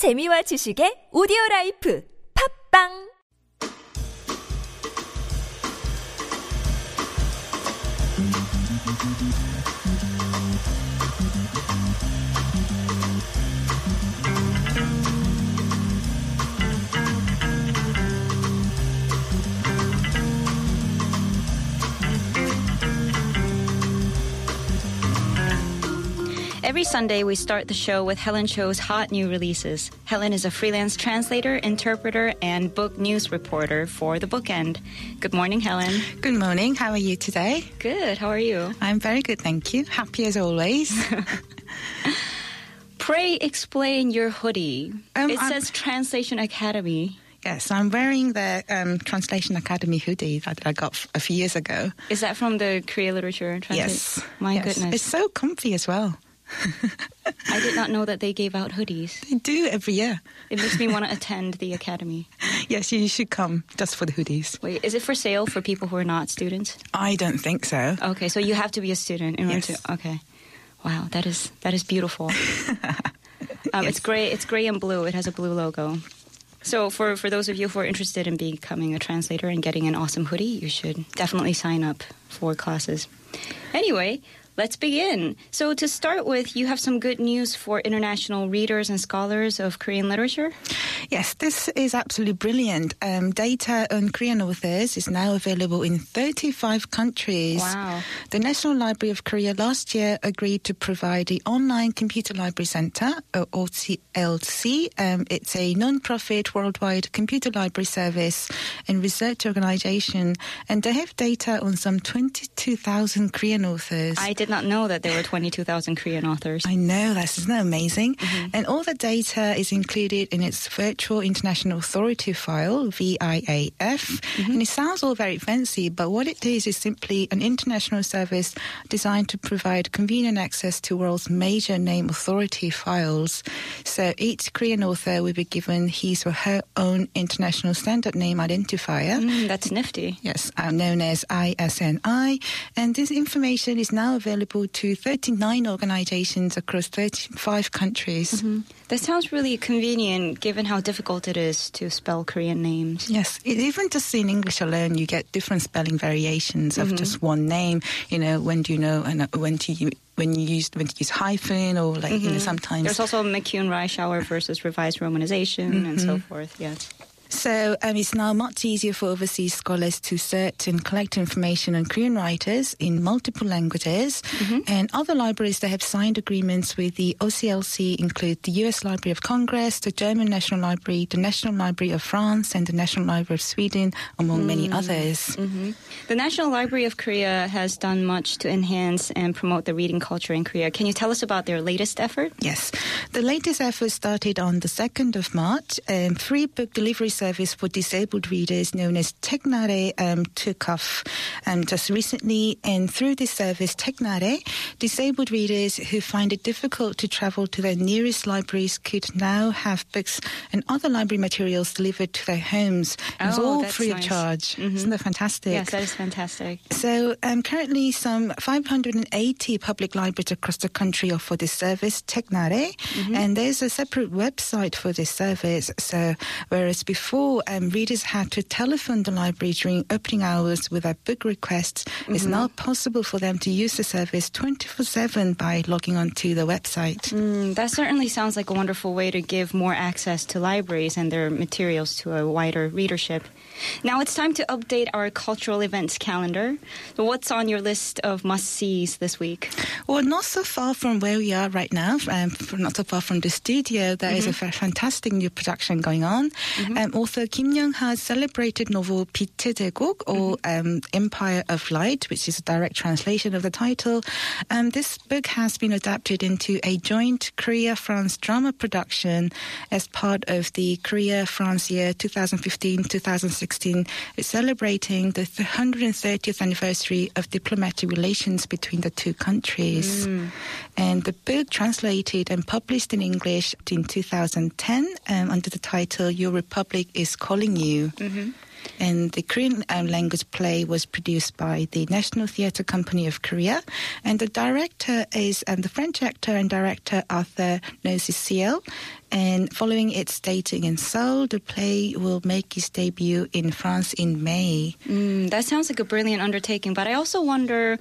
재미와 지식의 오디오 라이프 팝빵 Every Sunday, we start the show with Helen Cho's hot new releases. Helen is a freelance translator, interpreter, and book news reporter for The Bookend. Good morning, Helen. Good morning. How are you today? Good. How are you? I'm very good, thank you. Happy as always. Pray explain your hoodie. Um, it I'm- says Translation Academy. yes, I'm wearing the um, Translation Academy hoodie that I got f- a few years ago. Is that from the Korea Literature Translation? Yes. My Yes. goodness. It's so comfy as well. I did not know that they gave out hoodies. They do every year. It makes me want to attend the academy. Yes, you should come just for the hoodies. Wait, is it for sale for people who are not students? I don't think so. Okay, so you have to be a student in order Yes. to. Okay, wow, that is that is beautiful. um, It's gray. It's gray and blue. It has a blue logo. So for for those of you who are interested in becoming a translator and getting an awesome hoodie, you should definitely sign up for classes. Anyway. Let's begin. So, to start with, you have some good news for international readers and scholars of Korean literature. Yes, this is absolutely brilliant. Um, data on Korean authors is now available in 35 countries. Wow. The National Library of Korea last year agreed to provide the Online Computer Library Center, or OCLC. Um, it's a non-profit worldwide computer library service and research organization, and they have data on some 22,000 Korean authors. I did not know that there were 22,000 Korean authors. I know that's isn't that amazing? Mm-hmm. And all the data is included in its Virtual International Authority file, VIAF. Mm-hmm. And it sounds all very fancy, but what it is is simply an international service designed to provide convenient access to world's major name authority files. So each Korean author will be given his or her own international standard name identifier. Mm, that's nifty. Yes, uh, known as ISNI. And this information is now available to 39 organizations across 35 countries. That sounds really convenient given how difficult it is to spell Korean names. Yes, even just in English alone, you get different spelling variations of mm-hmm. just one name. You know, when do you know and uh, when to you when you use when to use hyphen or like you know mm-hmm. sometimes. There's also McCune Reischauer versus revised romanization and so mm-hmm. forth. Yes. So um, it's now much easier for overseas scholars to search and collect information on Korean writers in multiple languages. And other libraries that have signed agreements with the OCLC include the US Library of Congress, the German National Library, the National Library of France, and the National Library of Sweden, among many others. The National Library of Korea has done much to enhance and promote the reading culture in Korea. Can you tell us about their latest effort? Yes. The latest effort started on the 2nd of March. Um, free book delivery service for disabled readers known as Technare um, took off um, just recently. And through this service, Technare, disabled readers who find it difficult to travel to their nearest libraries could now have books and other library materials delivered to their homes. And it's Oh, all free nice. of charge. Isn't that fantastic? Yes, that is fantastic. So um, currently, some 580 public libraries across the country offer this service, Technare, and there's a separate website for this service. So whereas before um, readers had to telephone the library during opening hours with their book requests, it's now possible for them to use the service 24/7 by logging onto the website. Mm, that certainly sounds like a wonderful way to give more access to libraries and their materials to a wider readership. Now it's time to update our cultural events calendar. So what's on your list of must-sees this week? Well, not so far from where we are right now, um, not so far from the studio, There is a fantastic new production going on. Um, author Kim Young-ha's celebrated novel 빛의 제국 or mm-hmm. um, Empire of Light, which is a direct translation of the title. Um, this book has been adapted into a joint Korea-France drama production as part of the Korea-France year 2015-2016, celebrating the 130th anniversary of diplomatic relations between the two countries. Mm. And the book translated and published in English in 2010 um, under the title Your Republic is Calling You. And the Korean um, language play was produced by the National Theatre Company of Korea. And the director is um, the French actor and director Arthur Nauzyciel. And following its staging in Seoul, the play will make its debut in France in May. Mm, that sounds like a brilliant undertaking, but I also wonder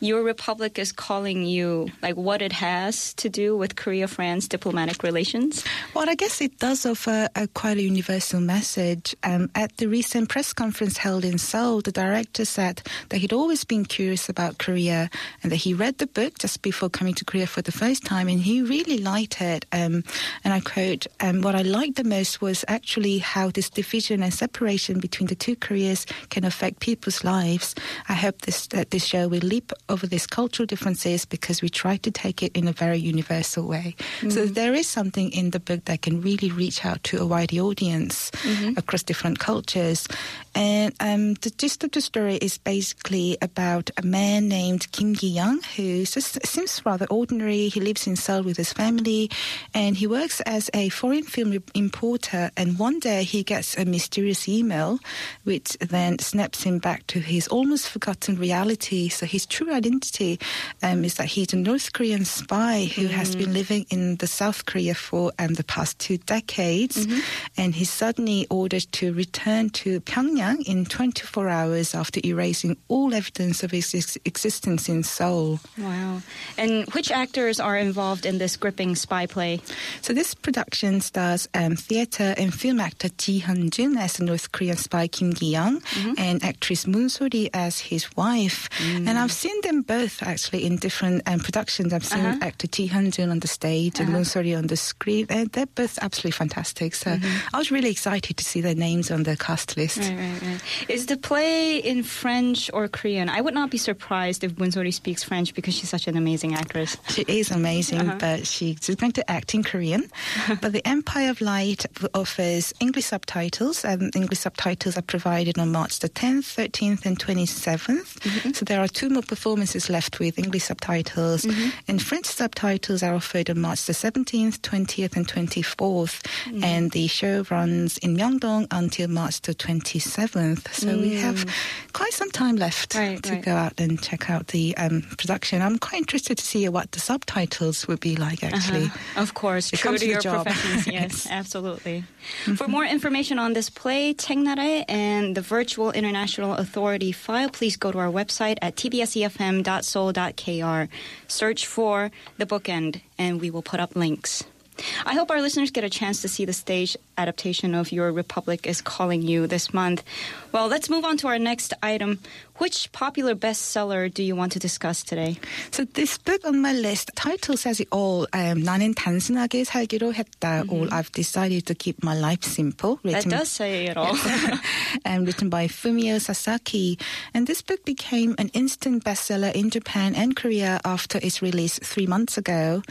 your republic is calling you, like what it has to do with Korea France diplomatic relations? Well, I guess it does offer a quite a universal message. Um, at the recent press conference held in Seoul, the director said that he'd always been curious about Korea and that he read the book just before coming to Korea for the first time and he really liked it. Um, and I quote, um, what I liked the most was actually how this division and separation between the two Koreas can affect people's lives. I hope this, that this show will leap over these cultural differences because we try to take it in a very universal way. Mm-hmm. So there is something in the book that can really reach out to a wider audience mm-hmm. across different cultures. And um, the gist of the story is basically about a man named Kim Gi-young who just seems rather ordinary. He lives in Seoul with his family and he works as a foreign film importer. And one day he gets a mysterious email which then snaps him back to his almost forgotten reality. So his true identity um, is that he's a North Korean spy who mm. has been living in the South Korea for um, the past two decades, mm-hmm. and he's suddenly ordered to return to Pyongyang in 24 hours after erasing all evidence of his ex- existence in Seoul. Wow! And which actors are involved in this gripping spy play? So this production stars um, theater and film actor Ji Hyun-jun as the North Korean spy Kim Gi-young, mm-hmm. and actress Moon So-ri as his wife. Mm. And I've seen them both actually in different um, productions. I've seen uh-huh. actor Ji Hyun-jun on the stage uh-huh. and Moon on the screen. And they're both absolutely fantastic. So mm-hmm. I was really excited to see their names on the cast list. Right, right, right. Is the play in French or Korean? I would not be surprised if Moon speaks French because she's such an amazing actress. She is amazing, uh-huh. but she's going to act in Korean. but the Empire of Light offers English subtitles, and English subtitles are provided on March the 10th, 13th, and 27th. Mm-hmm. So there are two more performances left with English subtitles, mm-hmm. and French subtitles are offered on March the 17th, 20th, and 24th. Mm. And the show runs in Myeongdong until March the 27th. So mm. we have quite some time left right, to right. go out and check out the um, production. I'm quite interested to see what the subtitles would be like, uh-huh. actually. Uh-huh. Of course, it true to your job. professions. Yes, absolutely. Mm-hmm. For more information on this play, Taeknare and the Virtual International Authority file, please go to our website at tbsefm.seoul.kr. Search for The Bookend, and we will put up links. I hope our listeners get a chance to see the stage adaptation of Your Republic is Calling You this month. Well, let's move on to our next item. Which popular bestseller do you want to discuss today? So this book on my list, title says it all. Um, 나는 단순하게 살기로 했다. Mm-hmm. All I've decided to keep my life simple. Written, that does say it all. and written by Fumio Sasaki. And this book became an instant bestseller in Japan and Korea after its release three months ago.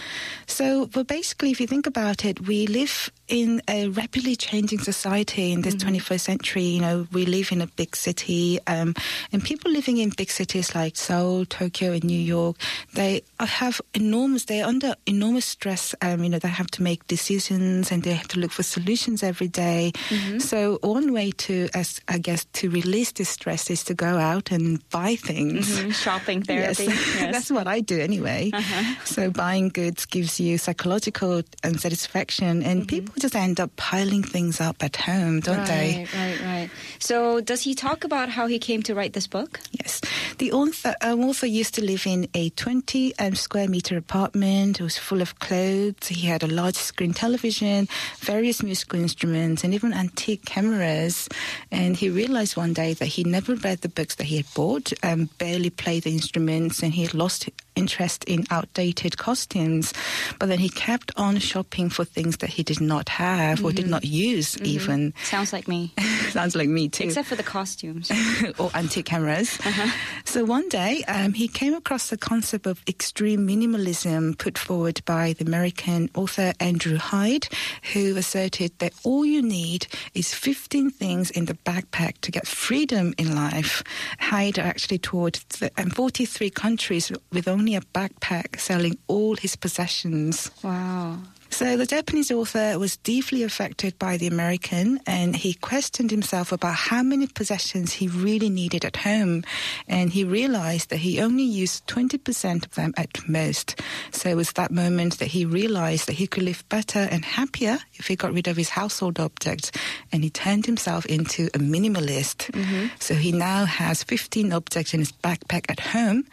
So, but basically, if you think about it, we live in a rapidly changing society in this mm-hmm. 21st century, you know, we live in a big city, um, and people living in big cities like Seoul, Tokyo, and New York, they have enormous, they're under enormous stress. Um, you know, they have to make decisions and they have to look for solutions every day. Mm-hmm. So one way to, as I guess, to release this stress is to go out and buy things. Mm-hmm. Shopping therapy. Yes. yes. That's what I do anyway. Uh-huh. So buying goods gives you psychological and satisfaction, and mm-hmm. People just end up piling things up at home, don't they? right, they? Right, right. So, does he talk about how he came to write this book? Yes. The author, um, author used to live in a 20 um, square meter apartment. It was full of clothes. He had a large screen television, various musical instruments, and even antique cameras. And he realized one day that he never read the books that he had bought, um, barely played the instruments, and he had lost interest in outdated costumes. But then he kept on shopping for things that he did not have mm-hmm. or did mm-hmm. not use mm-hmm. even. Sounds like me. Sounds like me too. Except for the costumes. or antique cameras. Uh-huh. So one day um, he came across the concept of extreme minimalism put forward by the American author Andrew Hyde, who asserted that all you need is 15 things in the backpack to get freedom in life. Hyde actually toured um, 43 countries with only a backpack selling all his possessions. Wow. So the Japanese author was deeply affected by the American and he questioned himself about how many possessions he really needed at home. And he realized that he only used 20% of them at most. So it was that moment that he realized that he could live better and happier if he got rid of his household objects. And he turned himself into a minimalist. Mm-hmm. So he now has 15 objects in his backpack at home,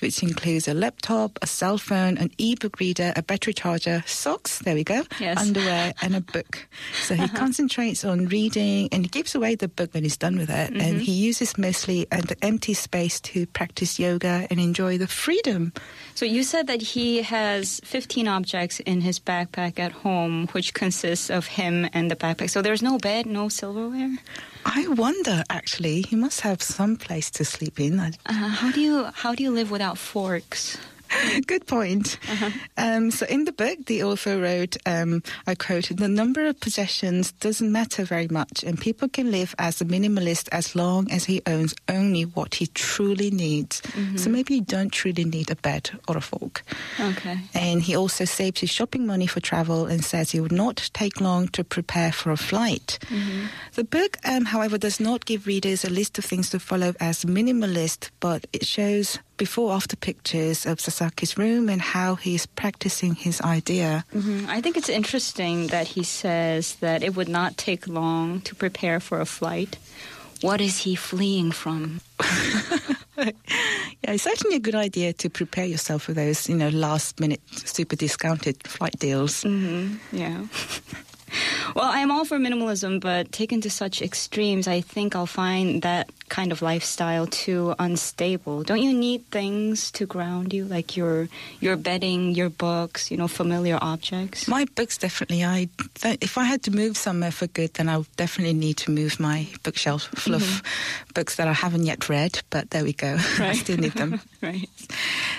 which includes a laptop, a cell phone, an e-book reader, a battery charger, socks, there we go, Yes. underwear, and a book. So he concentrates on reading and he gives away the book when he's done with it. And he uses mostly the empty space to practice yoga and enjoy the freedom. So you said that he has 15 objects in his backpack at home, which consists of him and the backpack. So there's no bed, no silverware. I wonder, actually, he must have some place to sleep in. Uh, how do you how do you live without forks? Good point. Um, so in the book, the author wrote, um, I quoted, the number of possessions doesn't matter very much, and people can live as a minimalist as long as he owns only what he truly needs. So maybe you don't truly need a bed or a fork. Okay. And he also saves his shopping money for travel and says he would not take long to prepare for a flight. The book, um, however, does not give readers a list of things to follow as minimalist, but it shows before after pictures of Sasaki's room and how he's practicing his idea. hmm I think it's interesting that he says that it would not take long to prepare for a flight. What is he fleeing from? Yeah, it's certainly a good idea to prepare yourself for those, you know, last minute super discounted flight deals. hmm Yeah. well, I'm all for minimalism, but taken to such extremes, I think I'll find that kind of lifestyle too unstable. Don't you need things to ground you, like your your bedding, your books, you know, familiar objects? My books definitely. I if I had to move somewhere for good, then I would definitely need to move my bookshelf full of books that I haven't yet read. But there we go. I still need them. right.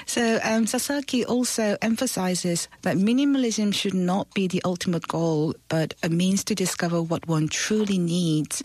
So um, Sasaki also emphasizes that minimalism should not be the ultimate goal, but a means to discover what one truly needs.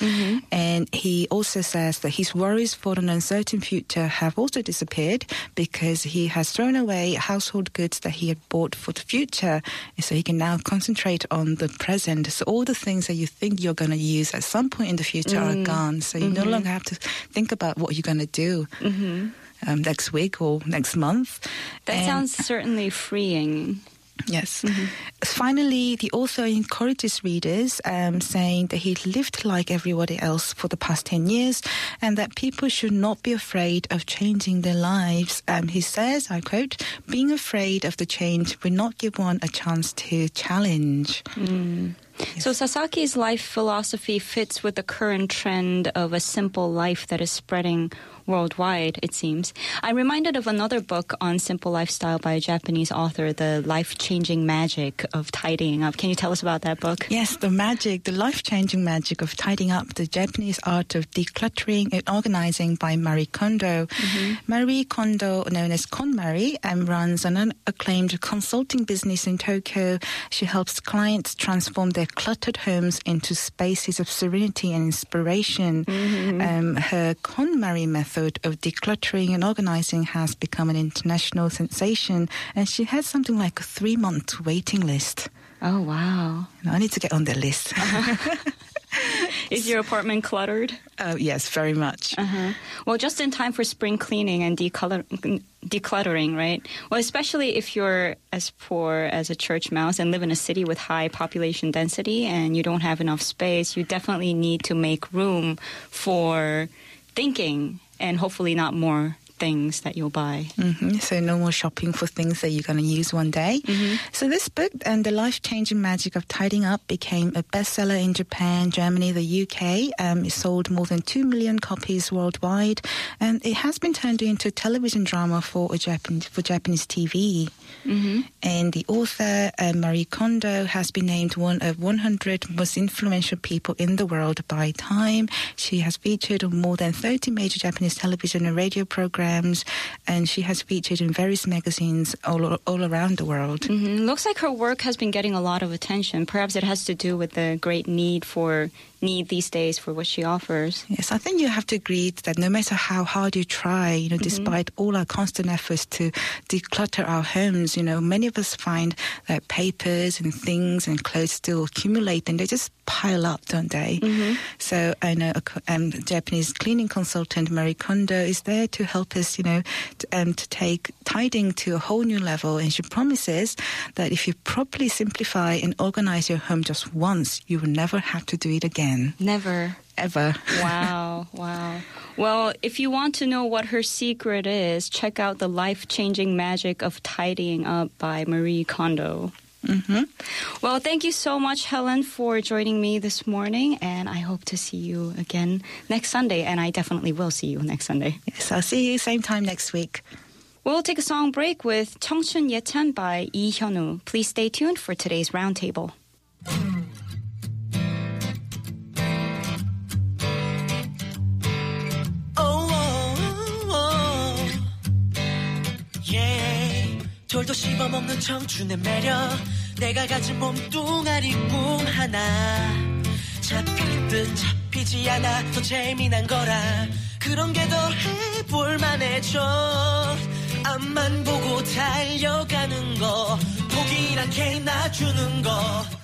And he also says that his worries for an uncertain future have also disappeared because he has thrown away household goods that he had bought for the future. So he can now concentrate on the present. So all the things that you think you're going to use at some point in the future are mm. gone. So you no mm-hmm. longer have to think about what you're going to do. Mm-hmm. Um, next week or next month. That And- sounds certainly freeing. Yes. Finally, the author encourages readers, um, saying that he lived like everybody else for the past 10 years and that people should not be afraid of changing their lives. Um, he says, I quote, being afraid of the change will not give one a chance to challenge. So Sasaki's life philosophy fits with the current trend of a simple life that is spreading worldwide, it seems. I'm reminded of another book on simple lifestyle by a Japanese author, The Life Changing Magic of Tidying Up. Can you tell us about that book? Yes, the magic, the life changing magic of tidying up, the Japanese art of decluttering and organizing by Marie Kondo. Marie Kondo, known as KonMari, um, runs an acclaimed consulting business in Tokyo. She helps clients transform their cluttered homes into spaces of serenity and inspiration. Um, her KonMari method of decluttering and organizing has become an international sensation, and she has something like a three month waiting list. Oh, wow. Know, I need to get on the list. Is your apartment cluttered? Oh, yes, very much. Uh-huh. Well, just in time for spring cleaning and decolor- decluttering, right? Well, especially if you're as poor as a church mouse and live in a city with high population density and you don't have enough space, you definitely need to make room for thinking and hopefully not more things that you'll buy. hmm So no more shopping for things that you're going to use one day. So this book and the life-changing magic of tidying up became a bestseller in Japan, Germany, the UK. Um, it sold more than two million copies worldwide, and it has been turned into a television drama for a Japan for Japanese TV. And the author uh, Marie Kondo has been named one of 100 most influential people in the world by Time. She has featured on more than 30 major Japanese television and radio programs, and she has featured in various magazines all, all around the world. Mhm. Looks like her work has been getting a lot of attention. Perhaps it has to do with the great need for need these days for what she offers. Yes, I think you have to agree that no matter how hard you try, you know, Mm-hmm. despite all our constant efforts to declutter our homes, you know, many of us find that papers and things and clothes still accumulate and they just pile up, don't they? Mm-hmm. So I know a um, Japanese cleaning consultant, Marie Kondo, is there to help us, you know, to, um, to take tidying to a whole new level. And she promises that if you properly simplify and organize your home just once, you will never have to do it again, Never. ever. Wow, wow. Well, if you want to know what her secret is, check out The Life Changing Magic of Tidying Up by Marie Kondo. hmm Well, thank you so much, Helen, for joining me this morning, and I hope to see you again next Sunday, and I definitely will see you next Sunday. Yes, I'll see you same time next week. We'll take a song break with 청춘 예찬 by Lee Hyunwoo. Please stay tuned for today's roundtable. 돌도 씹어먹는 청춘의 매력. 내가 가진 몸뚱아리 꿈 하나. 잡힐 듯 잡히지 않아 더 재미난 거라. 그런 게 더 해볼만해져 앞만 보고 달려가는 거 포기란 게 놔주는 거.